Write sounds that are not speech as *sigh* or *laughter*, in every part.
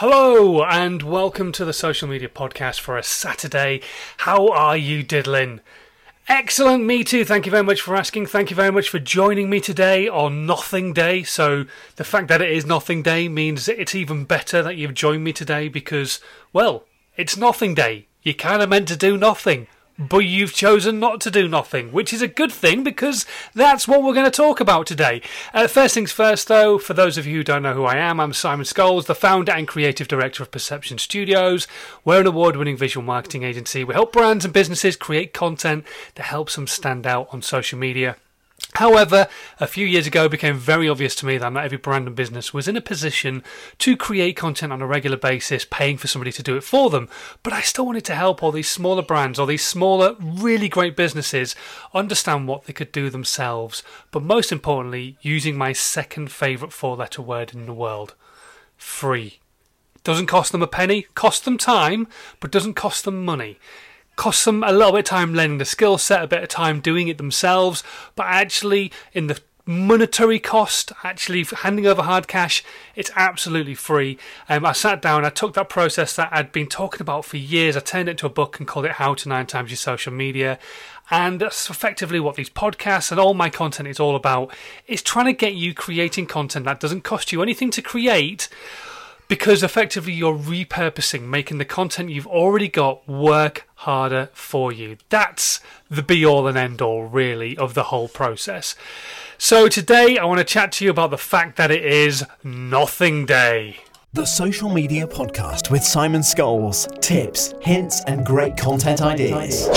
Hello and welcome to the Social Media Podcast for a Saturday. How are you diddling? Excellent, me too. Thank you very much for asking. Thank you very much for joining me today on Nothing Day. So, the fact that it is Nothing Day means it's even better that you've joined me today because, well, it's Nothing Day. You're kind of meant to do nothing but you've chosen not to do nothing, which is a good thing because that's what we're going to talk about today. Uh, first things first, though, for those of you who don't know who I am, I'm Simon Scholes, the founder and creative director of Perception Studios. We're an award winning visual marketing agency. We help brands and businesses create content that helps them stand out on social media. However, a few years ago it became very obvious to me that not every brand and business was in a position to create content on a regular basis, paying for somebody to do it for them. But I still wanted to help all these smaller brands or these smaller, really great businesses understand what they could do themselves. But most importantly, using my second favourite four letter word in the world free. Doesn't cost them a penny, costs them time, but doesn't cost them money costs them a little bit of time learning the skill set, a bit of time doing it themselves, but actually, in the monetary cost, actually handing over hard cash, it's absolutely free. Um, I sat down, I took that process that I'd been talking about for years, I turned it into a book and called it How to Nine Times Your Social Media. And that's effectively what these podcasts and all my content is all about. It's trying to get you creating content that doesn't cost you anything to create, because effectively you're repurposing, making the content you've already got work harder for you. That's the be all and end all, really, of the whole process. So today I want to chat to you about the fact that it is Nothing Day. The Social Media Podcast with Simon Scholes. Tips, hints, and great content ideas.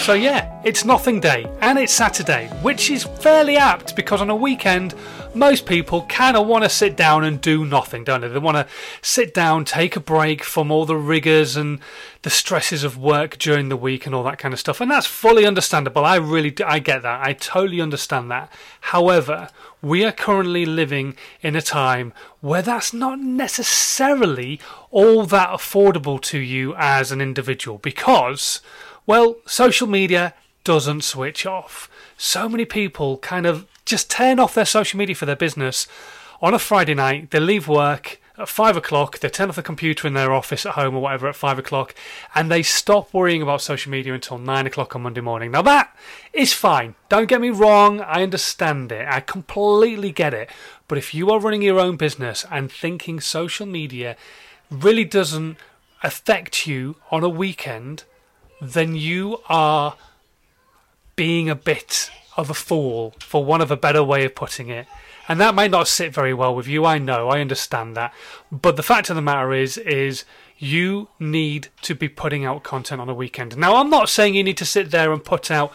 So, yeah, it's Nothing Day and it's Saturday, which is fairly apt because on a weekend, most people kind of want to sit down and do nothing, don't they? They want to sit down, take a break from all the rigours and the stresses of work during the week and all that kind of stuff. And that's fully understandable. I really do, I get that. I totally understand that. However, we are currently living in a time where that's not necessarily all that affordable to you as an individual because, well, social media doesn't switch off. So many people kind of just turn off their social media for their business on a Friday night. They leave work at five o'clock, they turn off the computer in their office at home or whatever at five o'clock, and they stop worrying about social media until nine o'clock on Monday morning. Now, that is fine. Don't get me wrong, I understand it. I completely get it. But if you are running your own business and thinking social media really doesn't affect you on a weekend, then you are being a bit of a fool, for want of a better way of putting it. And that might not sit very well with you. I know, I understand that. But the fact of the matter is, is you need to be putting out content on a weekend. Now, I'm not saying you need to sit there and put out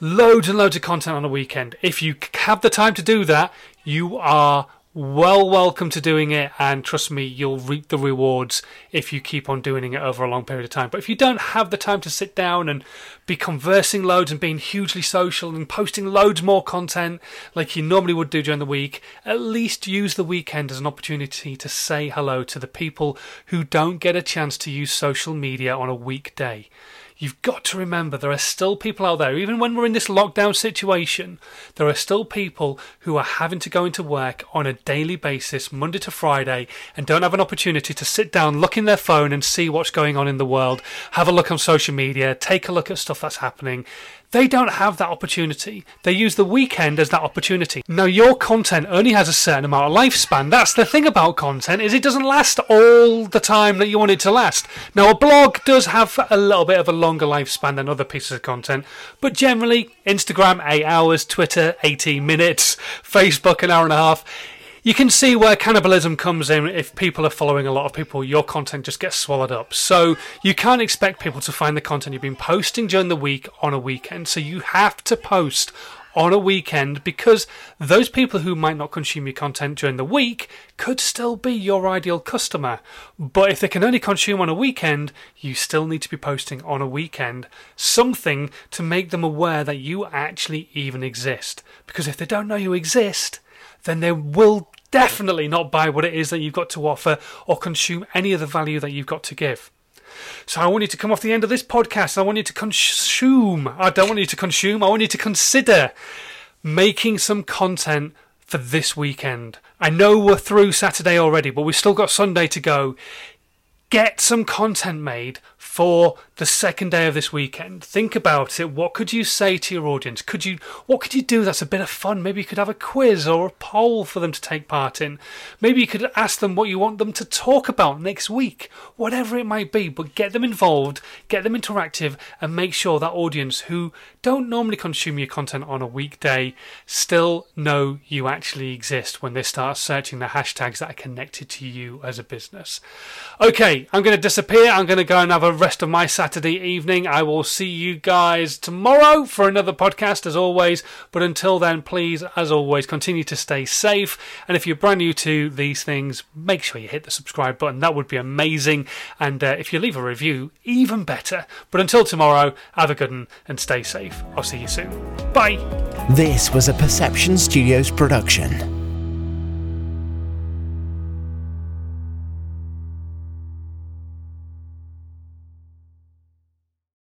loads and loads of content on a weekend. If you have the time to do that, you are well welcome to doing it and trust me you'll reap the rewards if you keep on doing it over a long period of time. But if you don't have the time to sit down and be conversing loads and being hugely social and posting loads more content like you normally would do during the week at least use the weekend as an opportunity to say hello to the people who don't get a chance to use social media on a weekday You've got to remember there are still people out there, even when we're in this lockdown situation, there are still people who are having to go into work on a daily basis, Monday to Friday, and don't have an opportunity to sit down, look in their phone, and see what's going on in the world, have a look on social media, take a look at stuff that's happening. They don't have that opportunity. They use the weekend as that opportunity. Now, your content only has a certain amount of lifespan. That's the thing about content is it doesn't last all the time that you want it to last. Now, a blog does have a little bit of a longer lifespan than other pieces of content, but generally, Instagram 8 hours, Twitter 18 minutes, *laughs* Facebook an hour and a half. You can see where cannibalism comes in if people are following a lot of people your content just gets swallowed up. So you can't expect people to find the content you've been posting during the week on a weekend so you have to post on a weekend because those people who might not consume your content during the week could still be your ideal customer. But if they can only consume on a weekend, you still need to be posting on a weekend something to make them aware that you actually even exist. Because if they don't know you exist, then they will definitely not buy what it is that you've got to offer or consume any of the value that you've got to give. So I want you to come off the end of this podcast. I want you to consume. I don't want you to consume. I want you to consider making some content for this weekend. I know we're through Saturday already, but we've still got Sunday to go. get some content made for the second day of this weekend. Think about it. What could you say to your audience? Could you what could you do that's a bit of fun? Maybe you could have a quiz or a poll for them to take part in. Maybe you could ask them what you want them to talk about next week. Whatever it might be, but get them involved, get them interactive and make sure that audience who don't normally consume your content on a weekday still know you actually exist when they start searching the hashtags that are connected to you as a business. Okay, I'm going to disappear. I'm going to go and have a rest of my Saturday evening. I will see you guys tomorrow for another podcast, as always. But until then, please, as always, continue to stay safe. And if you're brand new to these things, make sure you hit the subscribe button. That would be amazing. And uh, if you leave a review, even better. But until tomorrow, have a good one and stay safe. I'll see you soon. Bye. This was a Perception Studios production.